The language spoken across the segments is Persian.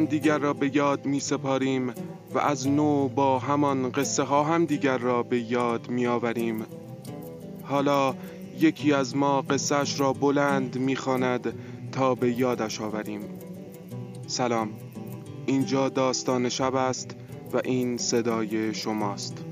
قصه ها هم دیگر را به یاد می سپاریم و از نو با همان قصه ها هم دیگر را به یاد می آوریم. حالا یکی از ما قصهش را بلند می‌خواند تا به یادش آوریم. سلام. اینجا داستان شب است و این صدای شماست.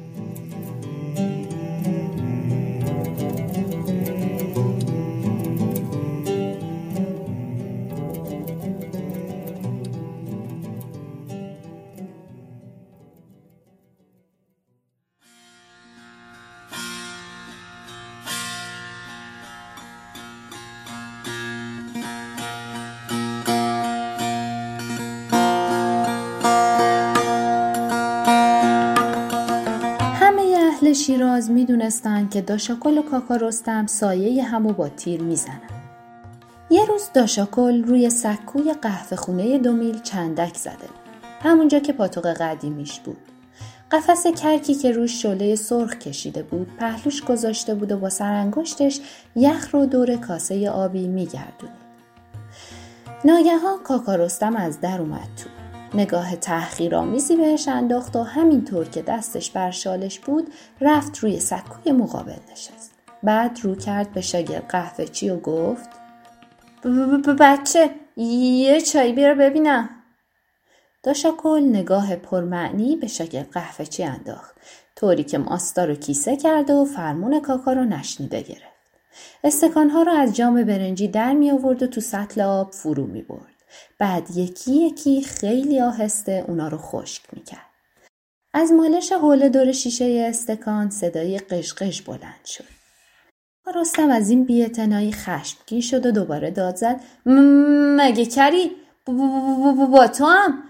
که داشاکل و کاکا رستم سایه همو با تیر می‌زنن. یه روز داشاکل روی سکوی قهوه خونه دومیل چندک زده. همونجا که پاتوق قدیمیش بود. قفس کرکی که روش شله سرخ کشیده بود پهلوش گذاشته بود و با سرانگشتش یخ رو دور کاسه آبی میگردونید. ناگهان کاکا رستم از در اومد تو. نگاه تحقیرآمیزی بهش انداخت و همینطور که دستش بر شالش بود رفت روی سکوی مقابل نشست. بعد رو کرد به شاگرد قهوه چی و گفت بچه یه چای بیار ببینم. داشاکل نگاه پرمعنی به شاگرد قهوه چی انداخت طوری که ماستا رو کیسه کرده و فرمون کاکا رو نشنیده گرفت. استکانها رو از جام برنجی در می آورد و تو سطل آب فرو می برد. بعد یکی یکی خیلی آهسته اونا رو خشک می‌کرد. از مالش حول دور شیشه استکان صدای قشقش بلند شد. رستم از این بیعتنایی خشمگین شد و دوباره داد زد مگه کری با تو هم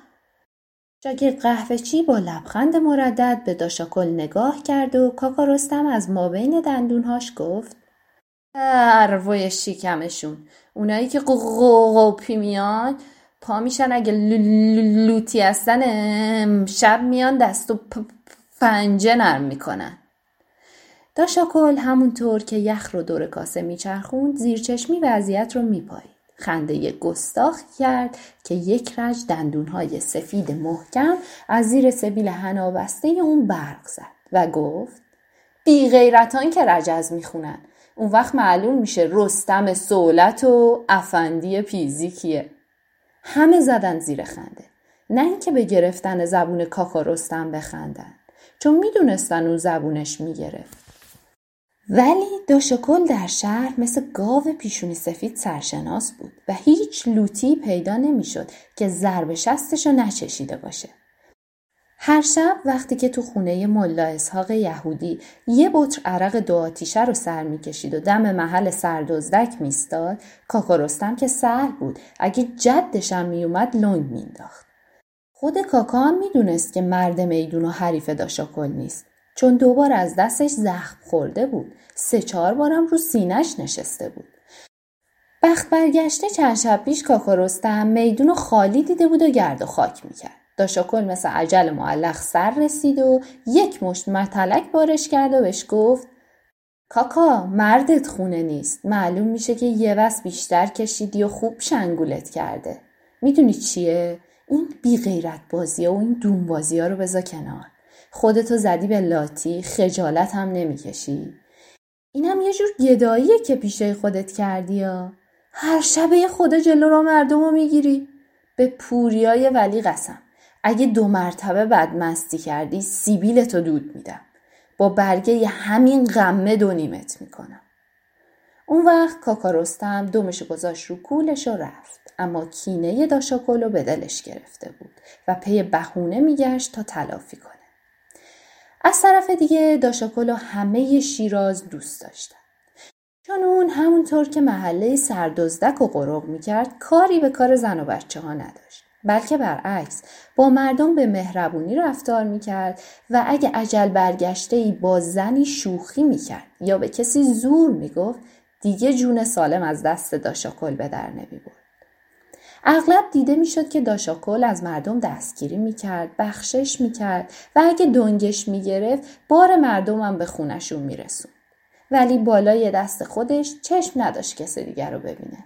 شاگرد قهوه چی با لبخند مردد به داشاکل نگاه کرد و کاکا رستم از مابین دندونهاش گفت اروای شیکمشون اونایی که قوپی میان پا میشن. اگه لوتی هستن شب میان دست و پنجه نرم می‌کنن. داشاکل همونطور که یخ رو دور کاسه میچرخوند زیرچشمی وضعیت رو میپایید. خنده گستاخ کرد که یک رج دندونهای سفید محکم از زیر سبیل هنابسته اون برق زد و گفت بی غیرتان که رجز می‌خونن. اون وقت معلوم میشه رستم سولت و افندی پیزیکیه. همه زدن زیر خنده. نه اینکه به گرفتن زبون کاکا رستم بخندن. چون می‌دونستن اون زبونش می‌گرفت ولی داشکل در شهر مثل گاو پیشونی سفید سرشناس بود و هیچ لوتی پیدا نمی‌شد که ضرب شستشو نچشیده باشه. هر شب وقتی که تو خونه ملا اسحاق یهودی یه بطر عرق دو آتیشه رو سر می‌کشید و دم محل سردزدک میستاد کاکا رستم که سر بود. اگه جدشم میومد لنگ مینداخت خود کاکا هم می‌دونست که مرد میدون و حریف داشاکل نیست. چون دوبار از دستش زخم خورده بود. سه چهار بارم رو سینش نشسته بود. بخت برگشته چند شب پیش کاکا رستم میدون خالی دیده بود و گرد و خاک می‌کرد. داشاکل مثل عجل معلق سر رسید و یک مشت متلک بارش کرد و بهش گفت کاکا مردت خونه نیست. معلوم میشه که یه وس بیشتر کشیدی و خوب شنگولت کرده. می‌دونی چیه؟ این بی غیرت بازی و این دون بازی ها رو بذار کنار. خودتو زدی به لاتی خجالت هم نمی‌کشی. اینم یه جور گداییه که پیشه خودت کردی ها. هر شبه خدا جلو را مردم رو می‌گیری. به پوریای ولی قسم. اگه دو مرتبه بدمستی کردی سیبیلتو دود میدم. با برگه همین غمه دو نیمت می‌کنم. اون وقت کاکا رستم دومشو گذاشت رو کولش و رفت. اما کینه داشاکلو به دلش گرفته بود و پی بهونه میگشت تا تلافی کنه. از طرف دیگه داشاکلو همه شیراز دوست داشتن. چون اون همونطور که محله سردزدک و قروق می‌کرد کاری به کار زن و بچه ها نداشت. بلکه برعکس با مردم به مهربونی رفتار می‌کرد و اگه عجل برگشته ای با زنی شوخی می‌کرد یا به کسی زور می‌گفت دیگه جون سالم از دست داشاکل به در نمی‌برد. اغلب دیده می‌شد که داشاکل از مردم دستگیری می‌کرد بخشش می‌کرد و اگه دنگش می‌گرفت بار مردمم به خونشون میرسون ولی بالای دست خودش چشم نداشت کسی دیگر رو ببینه.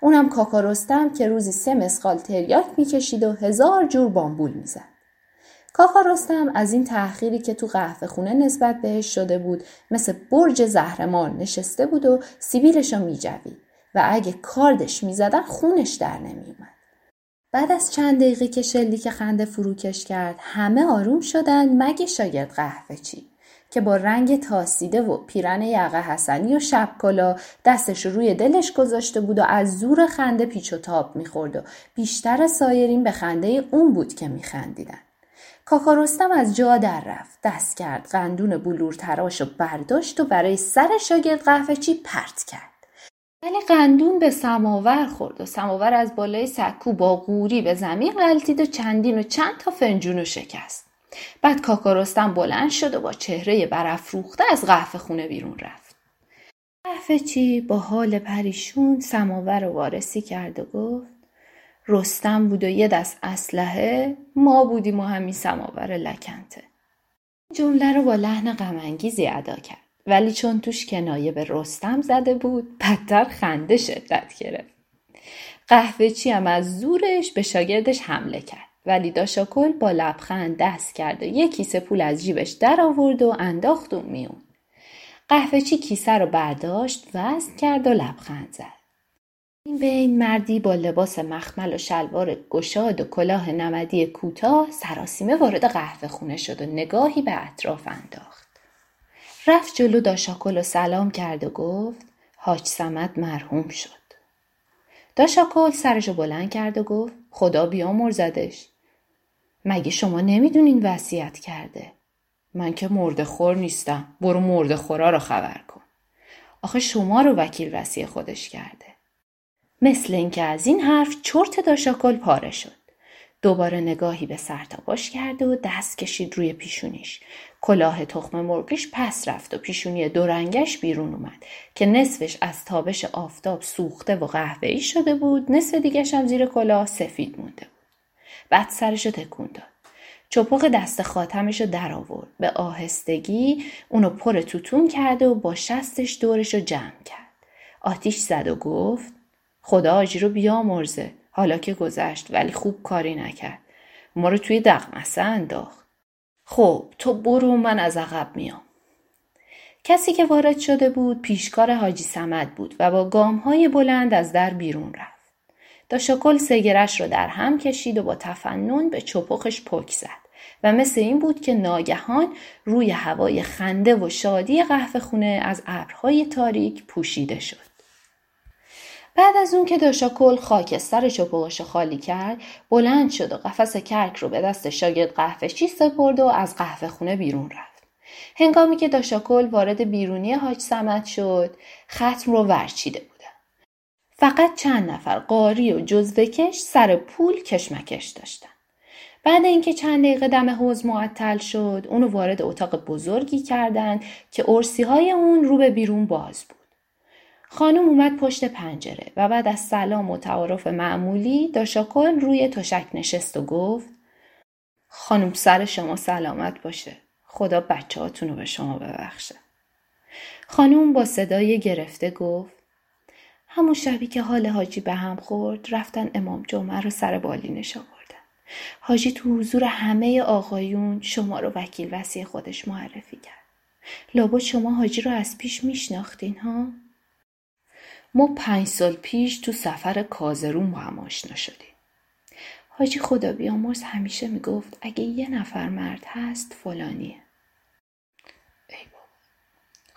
اونم کاکا رستم که روزی سه مسقال تریاک می‌کشید و هزار جور بامبول می‌زد کاکا رستم از این تأخیری که تو قهوه خونه نسبت بهش شده بود مثل برج زهرمار نشسته بود و سیبیلش رو میجوید و اگه کاردش می‌زدن خونش در نمیومد. بعد از چند دقیقه که شلیک خنده فروکش کرد همه آروم شدن مگه شاگرد قهوه چی که با رنگ تاسیده و پیرن یقه حسنی و شب کلا دستش روی دلش گذاشته بود و از زور خنده پیچ و تاب می‌خورد و بیشتر سایرین به خنده اون بود که میخندیدن. کاکا رستم از جا در رفت. دست کرد قندون بلور تراش و برداشت و برای سر شاگرد قهوه چی پرت کرد. ولی قندون به سماور خورد و سماور از بالای سکو با قوری به زمین غلطید و چندین و چند تا فنجون شکست. بعد کاکا رستم بلند شد و با چهره برافروخته از قهوه خونه بیرون رفت. قهوه چی؟ با حال پریشون سماور رو وارسی کرد و گفت رستم بود و یه دست اسلحه ما بودیم و همین سماور لکنته. جمله رو با لحن غمانگیزی ادا کرد. ولی چون توش کنایه به رستم زده بود بدتر خنده شدت گرفت. قهوه چی هم از زورش به شاگردش حمله کرد. ولی داشاکل با لبخند دست کرد و یک کیسه پول از جیبش در آورد و انداخت و میون قهوه چی کیسه رو برداشت وزن کرد و لبخند زد این بین مردی با لباس مخمل و شلوار گشاد و کلاه نمدی کوتاه سراسیمه وارد قهوه خونه شد و نگاهی به اطراف انداخت. رفت جلو داشاکل و سلام کرد و گفت حاج سمت مرحوم شد. داشاکل سرشو بلند کرد و گفت خدا بیامرزدش. مگه شما نمی‌دونین وصیت کرده؟ من که مرده خور نیستم. برو مرده خورا رو خبر کن. آخه شما رو وکیل وصیه خودش کرده. مثل اینکه از این حرف چرت داشاکل پاره شد. دوباره نگاهی به سرتاپاش کرد و دست کشید روی پیشونیش. کلاه تخم مرغیش پس رفت و پیشونی دورنگش بیرون اومد که نصفش از تابش آفتاب سوخته و قهوه‌ای شده بود نصف دیگش هم زیر کلاه سفید مونده بود. بعد سرشو تکون داد. چپق دست خاتمشو در آورد. به آهستگی اونو پر توتون کرده و با شستش دورشو جمع کرد. آتیش زد و گفت خدا آجی رو بیامرزه حالا که گذشت ولی خوب کاری نکرد ما رو توی دقمسه انداخت خب تو برو من از عقب میام کسی که وارد شده بود پیشکار حاجی سمد بود و با گام های بلند از در بیرون رفت. داشاکل سگرش رو در هم کشید و با تفنن به چپخش پک زد و مثل این بود که ناگهان روی هوای خنده و شادی قهوه خونه از ابرهای تاریک پوشیده شد. بعد از اون که داشاکل خاکستر چپقش خالی کرد بلند شد و قفس کرک رو به دست شاگرد قهوه چی سپرد و از قهوه خونه بیرون رفت هنگامی که داشاکل وارد بیرونی حاج سمت شد ختم رو ورچیده بودن فقط چند نفر قاری و جزوکش سر پول کشمکش داشتن بعد اینکه چند دقیقه دم حوز معطل شد اونو وارد اتاق بزرگی کردند که ارسی های اون رو به بیرون باز بود خانم اومد پشت پنجره و بعد از سلام و تعارف معمولی داشاکل روی تشک نشست و گفت خانم سر شما سلامت باشه. خدا بچه هاتون به شما ببخشه. خانم با صدای گرفته گفت همون شبی که حال حاجی به هم خورد رفتن امام جمعه رو سر بالینش آوردن. حاجی تو حضور همه آقایون شما رو وکیل وسیع خودش معرفی کرد. لابد شما حاجی رو از پیش میشناختین ها؟ ما پنج سال پیش تو سفر کازرون با هم آشنا شدیم. حاجی خدا بیامرز همیشه می‌گفت اگه یه نفر مرد هست فلانیه.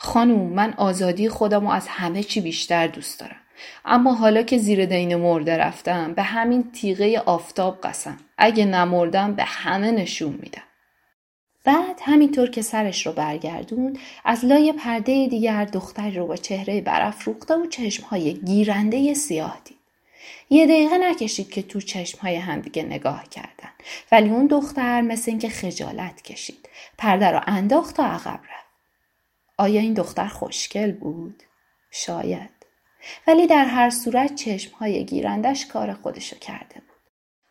خانوم من آزادی خودم و از همه چی بیشتر دوست دارم. اما حالا که زیر دین مرده رفتم به همین تیغه آفتاب قسم. اگه نمردم به همه نشون میدم. بعد همینطور که سرش رو برگردوند از لای پرده دیگر دختر رو با چهره برافروخته و چشمهای گیرنده سیاه دید. یه دقیقه نکشید که تو چشمهای همدیگه نگاه کردن ولی اون دختر مثل اینکه خجالت کشید پرده رو انداخت و عقب رفت آیا این دختر خوشگل بود شاید ولی در هر صورت چشمهای گیرندش کار خودشو کرده بود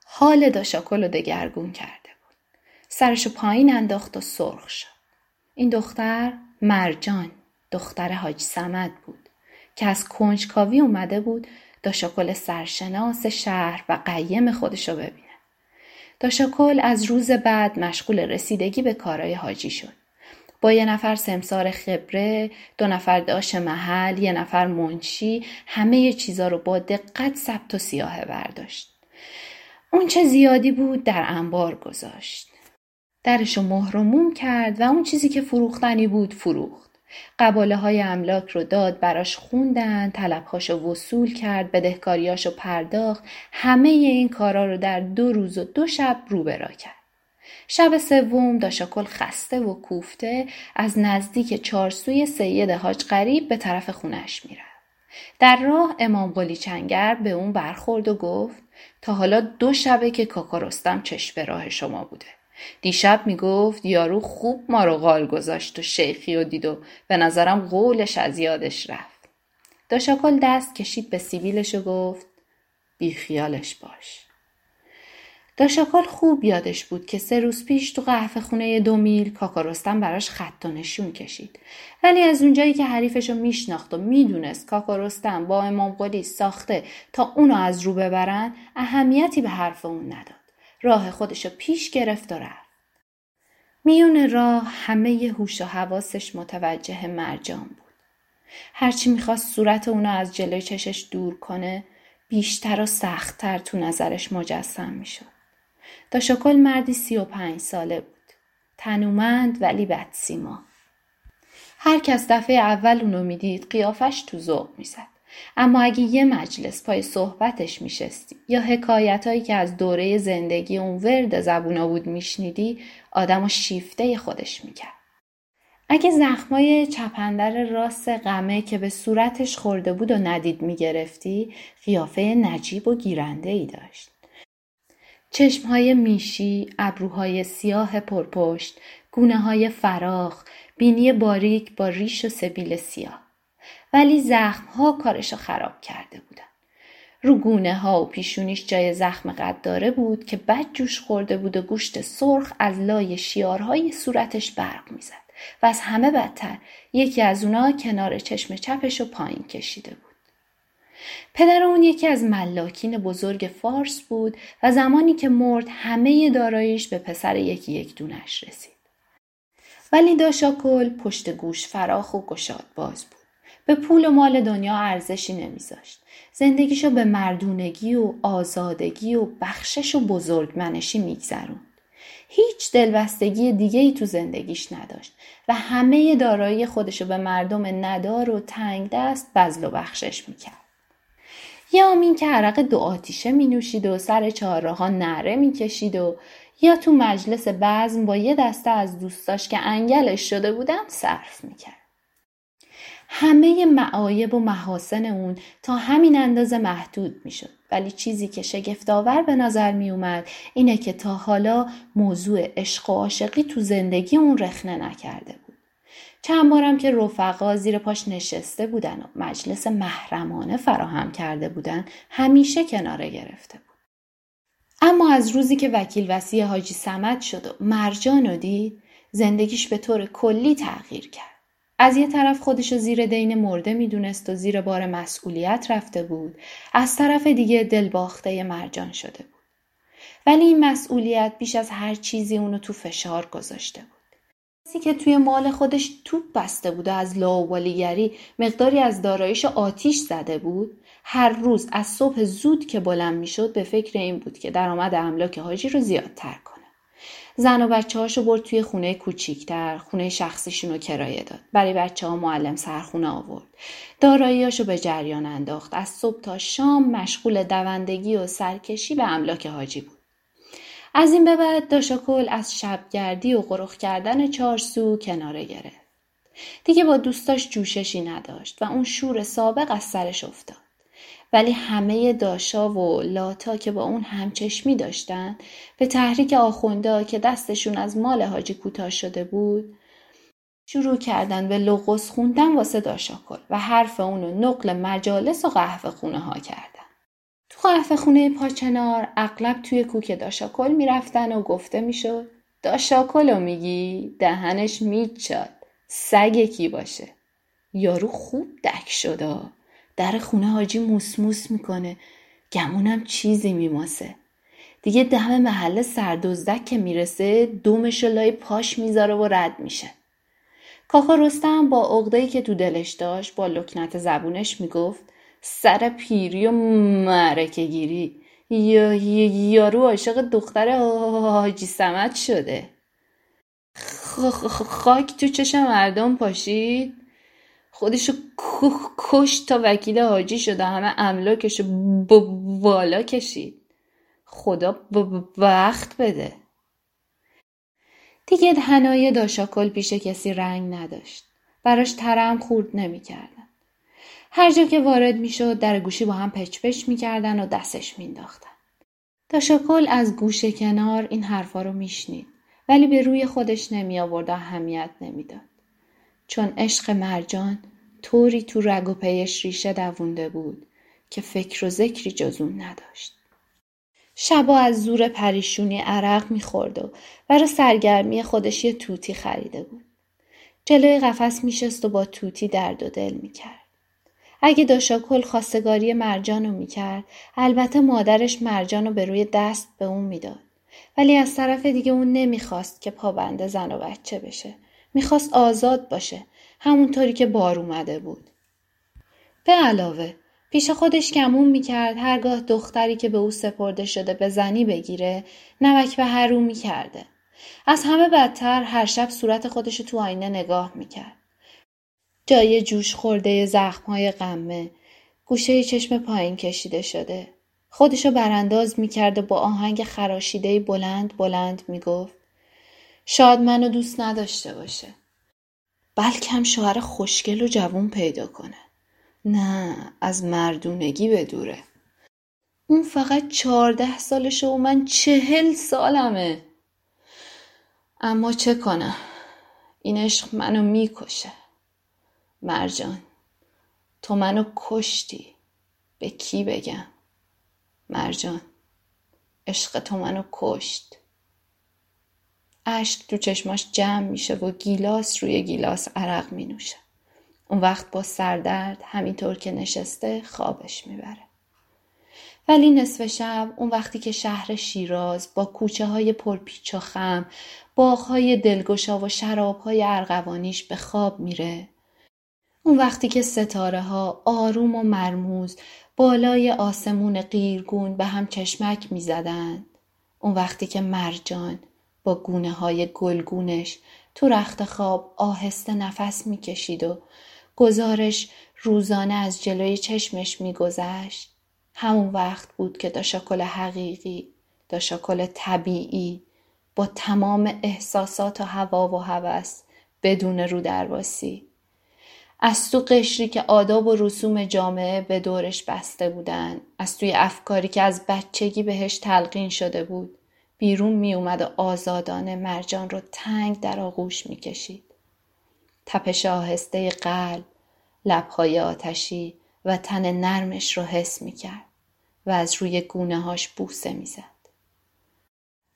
حال داشاکل رو دگرگون کرده بود سرشو پایین انداخت و سرخ شد این دختر مرجان دختر حاج سمد بود که از کنجکاوی اومده بود داشاکل سرشناس شهر و قیم خودشو ببینه. داشاکل از روز بعد مشغول رسیدگی به کارهای حاجی شد. با یه نفر سمسار خبره، دو نفر داش محل، یه نفر منشی، همه چیزا رو با دقت ثبت و سیاهه برداشت. اون چه زیادی بود در انبار گذاشت. مهر و موم کرد و اون چیزی که فروختنی بود فروخت. قباله های املاک رو داد براش خوندن طلبهاشو وصول کرد بدهکاریاشو پرداخت همه این کارا رو در دو روز و دو شب رو برا کرد شب سوم داشاکل خسته و کوفته از نزدیک چارسوی سید حاج قریب به طرف خونش می‌رفت. در راه امام قلی چنگر به اون برخورد و گفت تا حالا دو شبه که کاکا رستم چشم راه شما بوده. دیشب می‌گفت یارو خوب ما رو غال گذاشت و شیخی و دید و به نظرم قولش از یادش رفت. داشاکل دست کشید به سیویلش و گفت بیخیالش باش. داشاکل خوب یادش بود که سه روز پیش تو قهوه خونه دو میل کاکارستم براش خط و نشون کشید ولی از اونجایی که حریفش رو میشناخت و می‌دونست کاکارستم با امام قلی ساخته تا اونو از رو ببرن اهمیتی به حرف اون نداد راه خودشو پیش گرفت و رفت. میون راه همه هوش و حواسش متوجه مرجان بود. هرچی می‌خواست صورت اونو از جلوی چشش دور کنه بیشتر و سختتر تو نظرش مجسم می‌شد. داشاکل مردی سی و پنج ساله بود. تنومند ولی بدسیما. هر کس دفعه اول اونو می‌دید قیافش تو ذوق می‌زد. اما اگه یه مجلس پای صحبتش میشستی یا حکایتهایی که از دوره زندگی اون ورد زبونا بود میشنیدی آدم و شیفته خودش می‌کرد. اگه زخمای چپندر راست غمه که به صورتش خورده بود و ندید می‌گرفتی قیافه نجیب و گیرنده ای داشت. چشمهای میشی، ابروهای سیاه پرپشت، گونه های فراخ، بینی باریک با ریش و سبیل سیاه. ولی زخم ها کارشو خراب کرده بودن. رو گونه ها و پیشونیش جای زخم قد داره بود که بد جوش خورده بود و گوشت سرخ از لای شیارهای صورتش برق می‌زد و از همه بدتر یکی از اونا کنار چشم چپش رو پایین کشیده بود. پدر اون یکی از ملاکین بزرگ فارس بود و زمانی که مرد همه داراییش به پسر یکی یک دونش رسید. ولی داشاکل پشت گوش فراخ و گشاد باز بود. به پول و مال دنیا ارزشی نمیذاشت. زندگیشو به مردونگی و آزادگی و بخشش و بزرگمنشی میگذروند. هیچ دلبستگی دیگه ای تو زندگیش نداشت و همه دارایی خودشو به مردم ندار و تنگ دست بزل و بخشش می‌کرد. یا این که عرق دو آتیشه می نوشید و سر چهارراه نره می کشید و یا تو مجلس بزم با یه دسته از دوستاش که انگلش شده بودم صرف می‌کرد. همه معایب و محاسن اون تا همین اندازه محدود می‌شد ولی چیزی که شگفتآور به نظر می اومد اینه که تا حالا موضوع عشق و عاشقی تو زندگی اون رخنه نکرده بود چند بارم که رفقا زیر پاش نشسته بودن و مجلس محرمانه فراهم کرده بودن همیشه کناره گرفته بود. اما از روزی که وکیل وسیع حاجی سمت شد و مرجان دید زندگیش به طور کلی تغییر کرد. از یه طرف خودشو زیر دین مرده می‌دونست و زیر بار مسئولیت رفته بود از طرف دیگه دلباخته مرجان شده بود. ولی این مسئولیت بیش از هر چیزی اونو تو فشار گذاشته بود. کسی که توی مال خودش توپ بسته بود و از لاوالیگری مقداری از دارایش آتیش زده بود. هر روز از صبح زود که بلند می‌شد به فکر این بود که درآمد املاک حاجی رو زیادتر کنه. زن و بچه هاشو برد توی خونه کوچیکتر خونه شخصیشون رو کرایه داد. برای بچه ها معلم سرخونه آورد. داراییاشو به جریان انداخت. از صبح تا شام مشغول دوندگی و سرکشی به املاک حاجی بود. از این به بعد داشاکل از شبگردی و غرخ کردن چارسو کناره گرفت دیگه با دوستاش جوششی نداشت و اون شور سابق از سرش افتاد ولی همه داشا و لاتا که با اون همچشمی داشتن به تحریک آخونده که دستشون از مال حاجی کوتاه شده بود شروع کردن به لغز خوندن واسه داشاکل و حرف اونو نقل مجالس و قهوه خونه ها کردن. تو خونه پاچنار اغلب توی کوک داشاکل می‌رفتن و گفته می‌شد داشاکلو میگی؟ دهنش میچاد. سگ کی باشه. یارو خوب دک شده در خونه حاجی موس می‌کنه. گمونم چیزی میماسه. دیگه دم محله سردوزدک که می‌رسه دومش لای پاش می‌ذاره و رد میشه. کاکا رستم با عقده‌ای که تو دلش داشت با لکنت زبونش می‌گفت سر پیری و معرکه گیری. یا یارو عاشق دختر حاجی سمت شده. خاک تو چشم مردم پاشید. خودشو کش تا وکیل حاجی شده. همه املاکشو بالا کشید. خدا وقت بده. دیگه هنای داشاکل پیش کسی رنگ نداشت. براش ترم خورد نمی‌کردن هر جا که وارد می‌شد در گوشی با هم پچ پچ می‌کردن و دستش مینداختن داشاکل از گوشه کنار این حرفا رو میشنید ولی به روی خودش نمی آورد و اهمیت نمی‌داد. چون عشق مرجان طوری تو رگ و پیش ریشه دوونده بود که فکر و ذکری جز اون نداشت. شبا از زور پریشونی عرق می‌خورد و برای سرگرمی خودش یه توتی خریده بود. جلوی قفس میشست و با توتی درد و دل می‌کرد. اگه داشاکل خواستگاری مرجان رو می‌کرد البته مادرش مرجان رو به روی دست به اون می‌داد. ولی از طرف دیگه اون نمی‌خواست که پابنده زن و بچه بشه. می‌خواست آزاد باشه. همونطوری که بار اومده بود. به علاوه پیش خودش گمون می‌کرد هرگاه دختری که به او سپرده شده به زنی بگیره نمک به هرو می‌کرده. از همه بدتر هر شب صورت خودش تو آینه نگاه می‌کرد. جای جوش خورده زخمهای غمه. گوشه چشم پایین کشیده شده. خودشو برانداز می‌کرد و با آهنگ خراشیده بلند بلند می‌گفت شاد منو دوست نداشته باشه. بلکه هم شوهر خوشگل و جوون پیدا کنه. نه از مردونگی بدوره اون فقط چهارده سالشه و من چهل سالمه. اما چه کنم؟ این عشق منو می‌کشه. مرجان تو منو کشتی به کی بگم مرجان عشق تو منو کشت اشک تو چشماش جمع میشه و گیلاس روی گیلاس عرق می نوشه. اون وقت با سردرد همینطور که نشسته خوابش می‌بره. ولی نصف شب اون وقتی که شهر شیراز با کوچه های پرپیچ و خم باغ های دلگشا و شراب های ارغوانیش به خواب میره اون وقتی که ستاره ها آروم و مرموز بالای آسمون قیرگون به هم چشمک می‌زدند. اون وقتی که مرجان با گونه های گلگونش تو رخت خواب آهسته نفس می‌کشید و گزارش روزانه از جلوی چشمش میگذشت. همون وقت بود که داشاکل حقیقی داشاکل طبیعی با تمام احساسات و هوا و هوس بدون رو درواسی از تو قشری که آداب و رسوم جامعه به دورش بسته بودن از توی افکاری که از بچگی بهش تلقین شده بود بیرون می اومد و آزادانه مرجان رو تنگ در آغوش می کشید. تپش آهسته قلب، لبهای آتشی و تن نرمش رو حس می کرد و از روی گونه هاش بوسه می زد.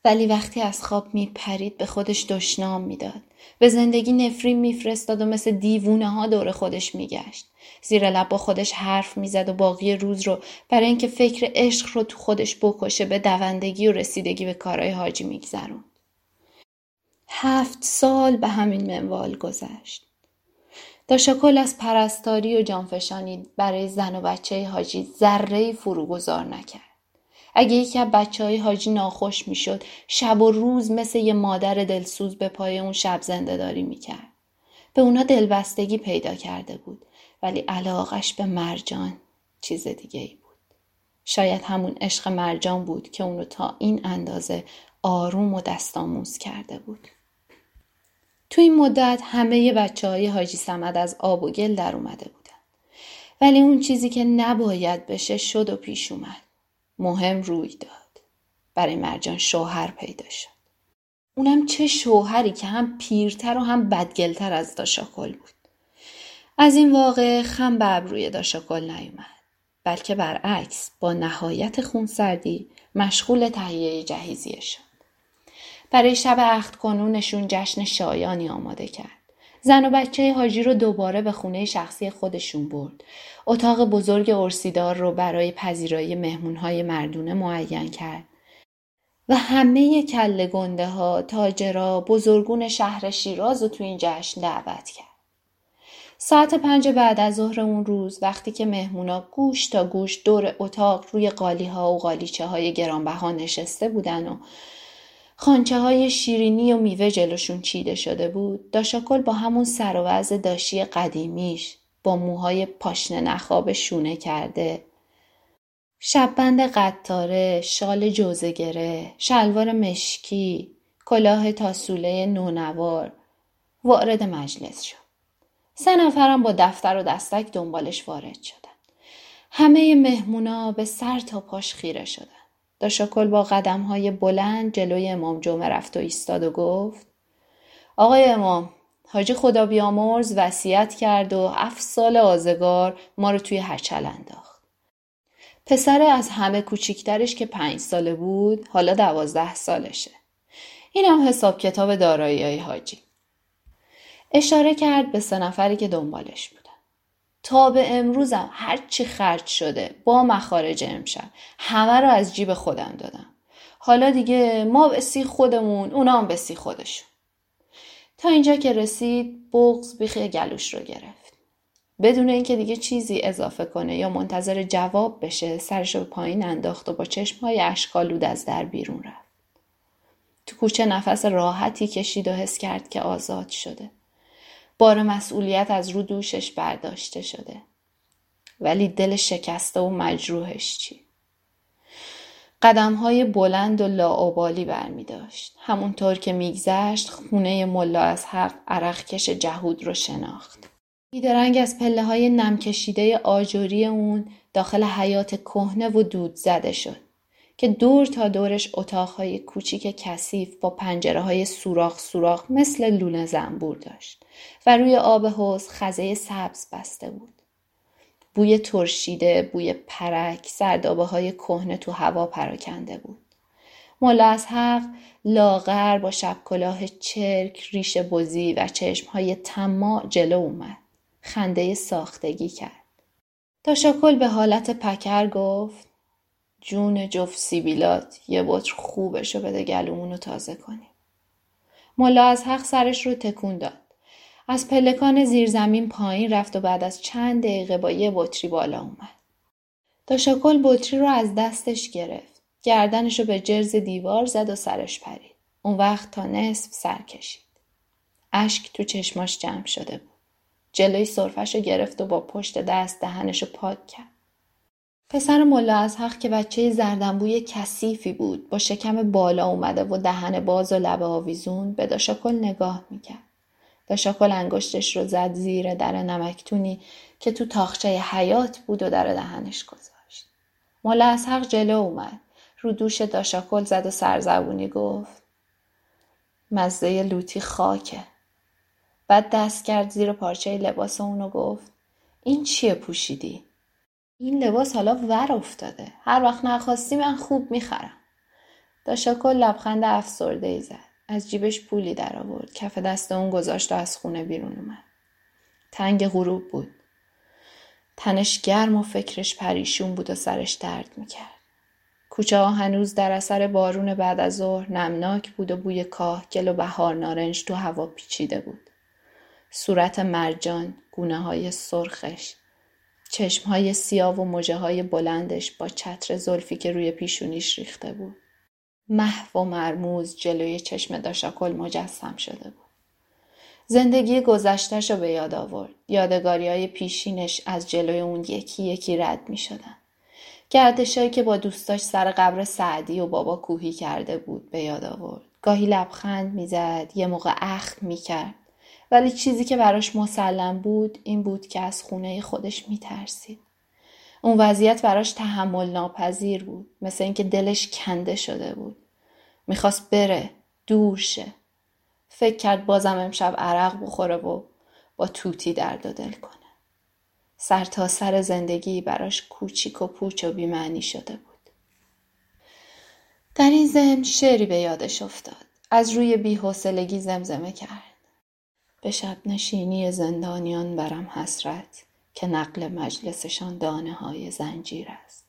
ولی وقتی از خواب می پرید به خودش دشنام می‌داد. به زندگی نفرین میفرستاد و مثل دیوونه ها دور خودش میگشت. زیر لب با خودش حرف می‌زد و باقی روز رو برای اینکه فکر عشق رو تو خودش بکشه به دوندگی و رسیدگی به کارهای حاجی میگذرون. هفت سال به همین منوال گذشت. داشاکل از پرستاری و جانفشانی برای زن و بچه حاجی ذره فروگذار نکرد. اگه یکی از بچه های حاجی ناخوش می‌شد شب و روز مثل یه مادر دلسوز به پای اون شب زنده داری می‌کرد. به اونا دلبستگی پیدا کرده بود ولی علاقش به مرجان چیز دیگه ای بود. شاید همون عشق مرجان بود که اونو تا این اندازه آروم و دستاموز کرده بود. تو این مدت همه بچه های حاجی سمد از آب و گل در اومده بودن. ولی اون چیزی که نباید بشه شد و پیش اومد. مهم روی داد. برای مرجان شوهر پیدا شد. اونم چه شوهری که هم پیرتر و هم بدگلتر از داشاکل بود. از این واقع خم به ابروی داشاکل نیومد. بلکه برعکس با نهایت خونسردی مشغول تهیه جهیزیه شد. برای شب عقد کنونشون جشن شایانی آماده کرد. زن و بچه حاجی رو دوباره به خونه شخصی خودشون برد. اتاق بزرگ ارسیدار رو برای پذیرایی مهمونهای مردونه معین کرد. و همه کل گنده ها، تاجرا، بزرگون شهر شیراز رو تو این جشن دعوت کرد. ساعت پنج بعد از ظهر اون روز وقتی که مهمونا گوش تا گوش دور اتاق روی قالی ها و قالیچه های گرانبها نشسته بودن و خانچه های شیرینی و میوه جلوشون چیده شده بود داشاکل با همون سر و داشی قدیمیش با موهای پاشنه نخاب شونه کرده. شببند قطاره شال جوزگره شلوار مشکی کلاه تاسوله نونوار وارد مجلس شد. سه نفرم با دفتر و دستک دنبالش وارد شدن. همه مهمونا به سر تا پاش خیره شدن. داشاکل با قدم های بلند جلوی امام جمعه رفت و ایستاد و گفت آقای امام حاجی خدا بیامرز وصیت کرد و هفت سال آزگار ما رو توی هچل انداخت. پسر از همه کوچیکترش که پنج ساله بود حالا دوازده سالشه. این هم حساب کتاب دارایی های حاجی. اشاره کرد به سه نفری که دنبالش بودن. تا به امروزم هر چی خرج شده با مخارج امشب همه رو از جیب خودم دادم. حالا دیگه ما به سی خودمون اونا هم به سی خودشون. تا اینجا که رسید بغز بیخ گلوش رو گرفت. بدون اینکه دیگه چیزی اضافه کنه یا منتظر جواب بشه سرش رو پایین انداخت و با چشمهای اشکالود از در بیرون رفت. تو کوچه نفس راحتی کشید و حس کرد که آزاد شده. بار مسئولیت از رو دوشش برداشته شده. ولی دل شکسته و مجروحش چی؟ قدم های بلند و لاعبالی برمی داشت. همونطور که میگذشت خونه ملا از حق عرقکش جهود رو شناخت. بیدرنگ از پله های نمکشیده آجوری اون داخل حیات کهنه و دود زده شد که دور تا دورش اتاقهای کوچیک کثیف با پنجره های سوراخ سوراخ مثل لونه زنبور داشت و روی آب حوز خزه سبز بسته بود. بوی ترشیده، بوی پرک، سردابه های کهنه تو هوا پراکنده بود. مولا از حق لاغر با شب کلاه چرک، ریش بزی و چشم های تماع جلو اومد. خنده ساختگی کرد. تاشاکل به حالت پکر گفت جون جفت سیبیلات یه بطر خوبشو بده گلومونو تازه کنیم. مولا از حق سرش رو تکون داد. از پلکان زیرزمین پایین رفت و بعد از چند دقیقه با یه بطری بالا اومد. داشاکل بطری رو از دستش گرفت. گردنش رو به جرز دیوار زد و سرش پرید. اون وقت تا نصف سر کشید. اشک تو چشماش جمع شده بود. جلوی صرفش رو گرفت و با پشت دست دهنش رو پاک کرد. پسر ملا از حق که بچه زردنبوی کثیفی بود با شکم بالا اومده و دهن باز و لب آویزون به داشاکل نگاه می‌کرد. داشاکل انگشتش رو زد زیر در نمکتونی که تو تاخچه حیات بود و در دهنش گذاشت. ملا از حق جلو اومد. رو دوش داشاکل زد و سرزبونی گفت مزه لوتی خاکه. بعد دست کرد زیر پارچه لباس اونو گفت این چیه پوشیدی؟ این لباس حالا ور افتاده. هر وقت نخواستی من خوب می‌خرم. داشاکل لبخند افسرده ای زد. از جیبش پولی در آورد. کف دست اون گذاشت و از خونه بیرون اومد. تنگ غروب بود. تنش گرم و فکرش پریشون بود و سرش درد می‌کرد. کوچه ها هنوز در اثر بارون بعد از ظهر نمناک بود و بوی کاه گل و بهار نارنج تو هوا پیچیده بود. صورت مرجان، گونه های سرخش، چشمهای سیاه و مجه های بلندش با چتر زلفی که روی پیشونیش ریخته بود. محو و مرموز جلوی چشم داشاکل مجسم شده بود. زندگی گذشتش رو به یاد آورد. یادگاری های پیشینش از جلوی اون یکی یکی رد می شدن. گردشایی که با دوستاش سر قبر سعدی و بابا کوهی کرده بود به یاد آورد. گاهی لبخند می‌زد، یه موقع اخم می‌کرد. ولی چیزی که براش مسلم بود این بود که از خونه خودش میترسید. اون وضعیت براش تحمل ناپذیر بود. مثل اینکه دلش کنده شده بود. می‌خواست بره. دور شه. فکر کرد بازم امشب عرق بخوره و با توتی درد و دل کنه. سر تا سر زندگی براش کوچیک و پوچ و بیمعنی شده بود. در این ضمن شعری به یادش افتاد. از روی بیحوصلگی زمزمه کرد. به شب نشینی زندانیان برم حسرت که نقل مجلسشان دانه های زنجیر است.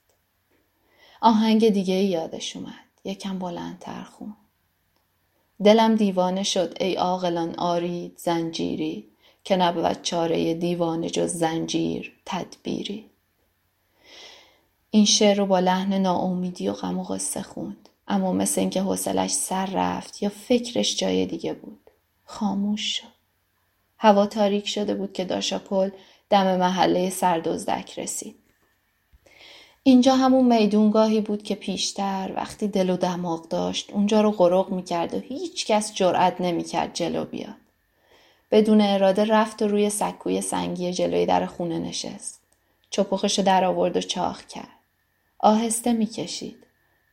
آهنگ دیگه یادش اومد. یکم بلندتر خون. دلم دیوانه شد ای عاقلان آرید زنجیری که نبود چاره دیوانه جز زنجیر تدبیری این شعر رو با لحن ناامیدی و غم و غصه خوند اما مثل اینکه حوصلش سر رفت یا فکرش جای دیگه بود خاموش شد هوا تاریک شده بود که داشاپل دم محله سردزدک رسید اینجا همون میدونگاهی بود که پیشتر وقتی دل و دماغ داشت اونجا رو غرق می‌کرد و هیچ کس جرأت نمی‌کرد جلو بیاد. بدون اراده رفت و روی سکوی سنگی جلوی در خونه نشست. چپخش در آورد و چاخ کرد. آهسته می‌کشید.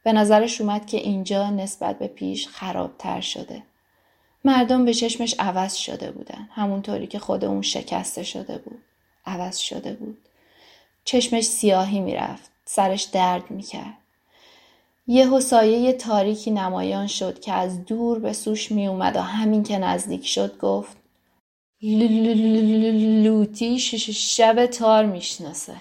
به نظرش اومد که اینجا نسبت به پیش خرابتر شده. مردم به چشمش عوض شده بودن. همونطوری که خود اون شکسته شده بود. عوض شده بود. چشمش سیاهی می‌رفت. سرش درد می‌کرد. یه حسایه تاریکی نمایان شد که از دور به سوش می اومد و همین که نزدیک شد گفت لوتی شب تار می‌شناسه.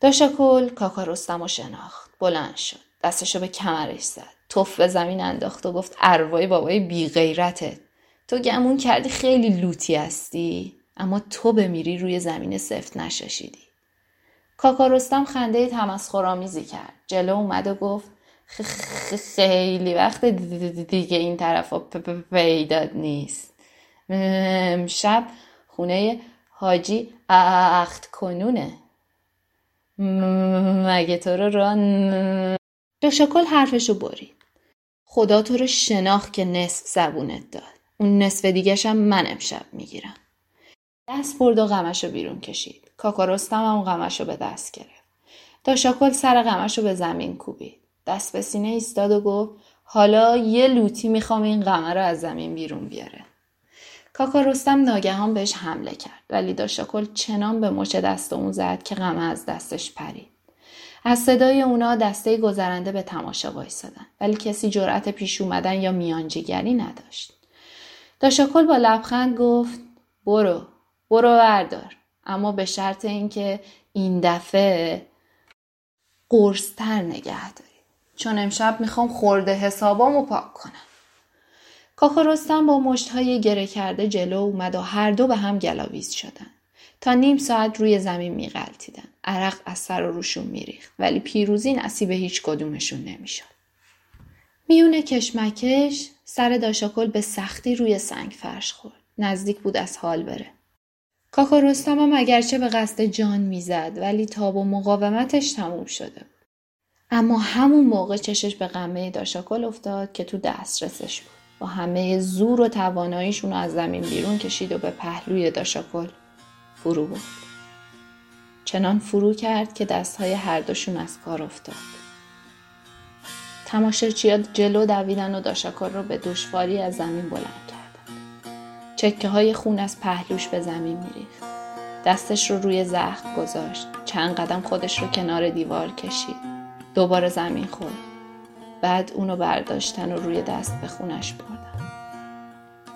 داشاکل کاکا رستم و شناخت. بلند شد. دستشو به کمرش زد. توف به زمین انداخت و گفت اروای بابای بی غیرته. تو گمون کردی خیلی لوتی هستی اما تو بمیری روی زمین سفت نشاشیدی. کاکا رستم خنده تمسخرآمیزی کرد جلو اومد و گفت خیلی وقت دیگه این طرف پیداد نیست شب خونه حاجی اخت کنونه مگه تو رو ران دوشکل حرفشو برید خدا تو رو شناخت که نصف زبونت داد اون نصف دیگهشم من امشب می‌گیرم دست برد و غمش رو بیرون کشید. کاکا رستم هم غمش رو به دست گرفت. داشاکل سر غمش رو به زمین کوبید. دست به سینه ایستاد و گفت حالا یه لوتی می‌خوام این غمه رو از زمین بیرون بیاره. کاکا رستم ناگهان بهش حمله کرد ولی داشاکل چنان به مچ دست اون زد که غمه از دستش پرید. از صدای اونا دسته گذرنده به تماشا وایسادن ولی کسی جرأت پیش اومدن یا میانجیگری نداشت. داشاکل با لبخند گفت برو برو بردار اما به شرط اینکه این دفعه قرصتر نگه داری. چون امشب می‌خوام خورده حسابامو پاک کنم. کاکا رستم با مشتهای گره کرده جلو اومد و هر دو به هم گلاویز شدن. تا نیم ساعت روی زمین میغلطیدن عرق از سر و روشون میریخت. ولی پیروزی نصیب هیچ کدومشون نمی‌شد. میونه کشمکش سر داشاکل به سختی روی سنگ فرش خورد. نزدیک بود از حال بره. کاکا رستم هم اگرچه به قصد جان می‌زد ولی تاب و مقاومتش تموم شده بود. اما همون موقع چشش به قمه داشاکل افتاد که تو دسترسش بود. با همه زور و تواناییشون از زمین بیرون کشید و به پهلوی داشاکل فرو برد. چنان فرو کرد که دستهای هر دوشون از کار افتاد. تماشاچیان جلو دویدن و داشاکل رو به دشواری از زمین بلند کرد. چکه های خون از پهلوش به زمین میریخت. دستش رو روی زخم گذاشت. چند قدم خودش رو کنار دیوار کشید. دوباره زمین خورد. بعد اونو برداشتن و روی دست به خونش بردن.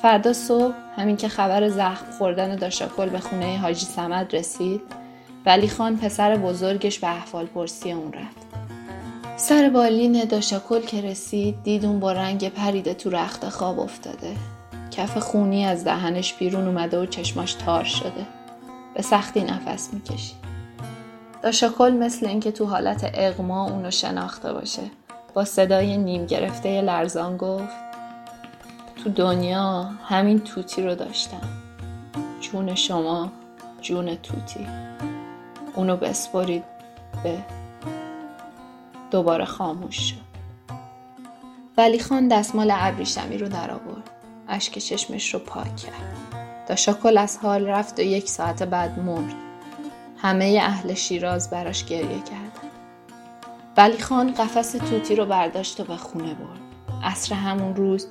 فردا صبح همین که خبر زخم خوردن داشاکل به خونه حاجی سمد رسید ولی خان پسر بزرگش به احوال پرسی اون رفت. سر بالین داشاکل که رسید دید اون با رنگ پریده تو رخت خواب افتاده کف خونی از دهنش بیرون اومده و چشماش تار شده. به سختی نفس می‌کشید داشاکل مثل اینکه تو حالت اغما اونو شناخته باشه با صدای نیم گرفته لرزان گفت تو دنیا همین توتی رو داشتم. جون شما جون توتی. اونو بسپرید به دوباره خاموش شد ولی خان دستمال ابریشمی رو در آورد. اشک چشمش رو پاک کرد. داشاکل از حال رفت و یک ساعت بعد مرد. همه اهل شیراز براش گریه کردن ولی خان قفس توتی رو برداشت و به خونه برد. عصر همون روز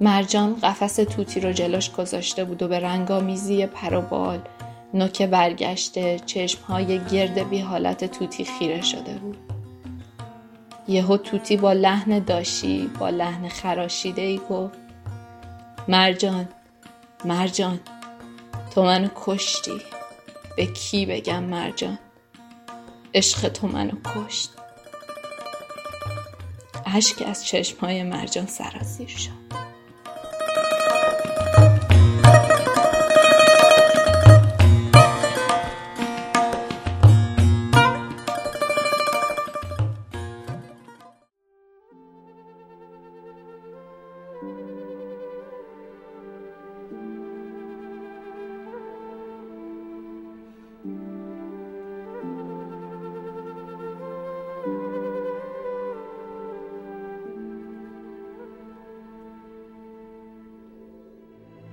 مرجان قفس توتی رو جلوش گذاشته بود و به رنگامیزی پر و بال نوک برگشته چشمهای گرد بی حالت توتی خیره شده بود. یهو توتی با لحن داشی با لحن خراشیده ای گفت مرجان مرجان تو منو کشتی. به کی بگم مرجان؟ عشق تو منو کشت. اشک از چشمهای مرجان سرازیر شد.